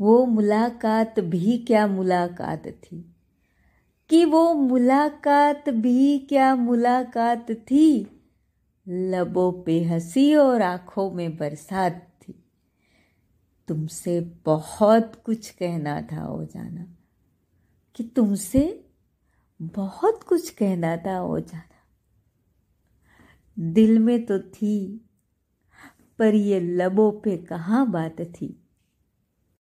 वो मुलाकात भी क्या मुलाकात थी? कि वो मुलाकात भी क्या मुलाकात थी? लबों पे हँसी और आँखों में बरसात थी। तुमसे बहुत कुछ कहना था ओ जाना कि तुमसे बहुत कुछ कहना था ओ जाना दिल में तो थी, पर ये लबों पे कहाँ बात थी?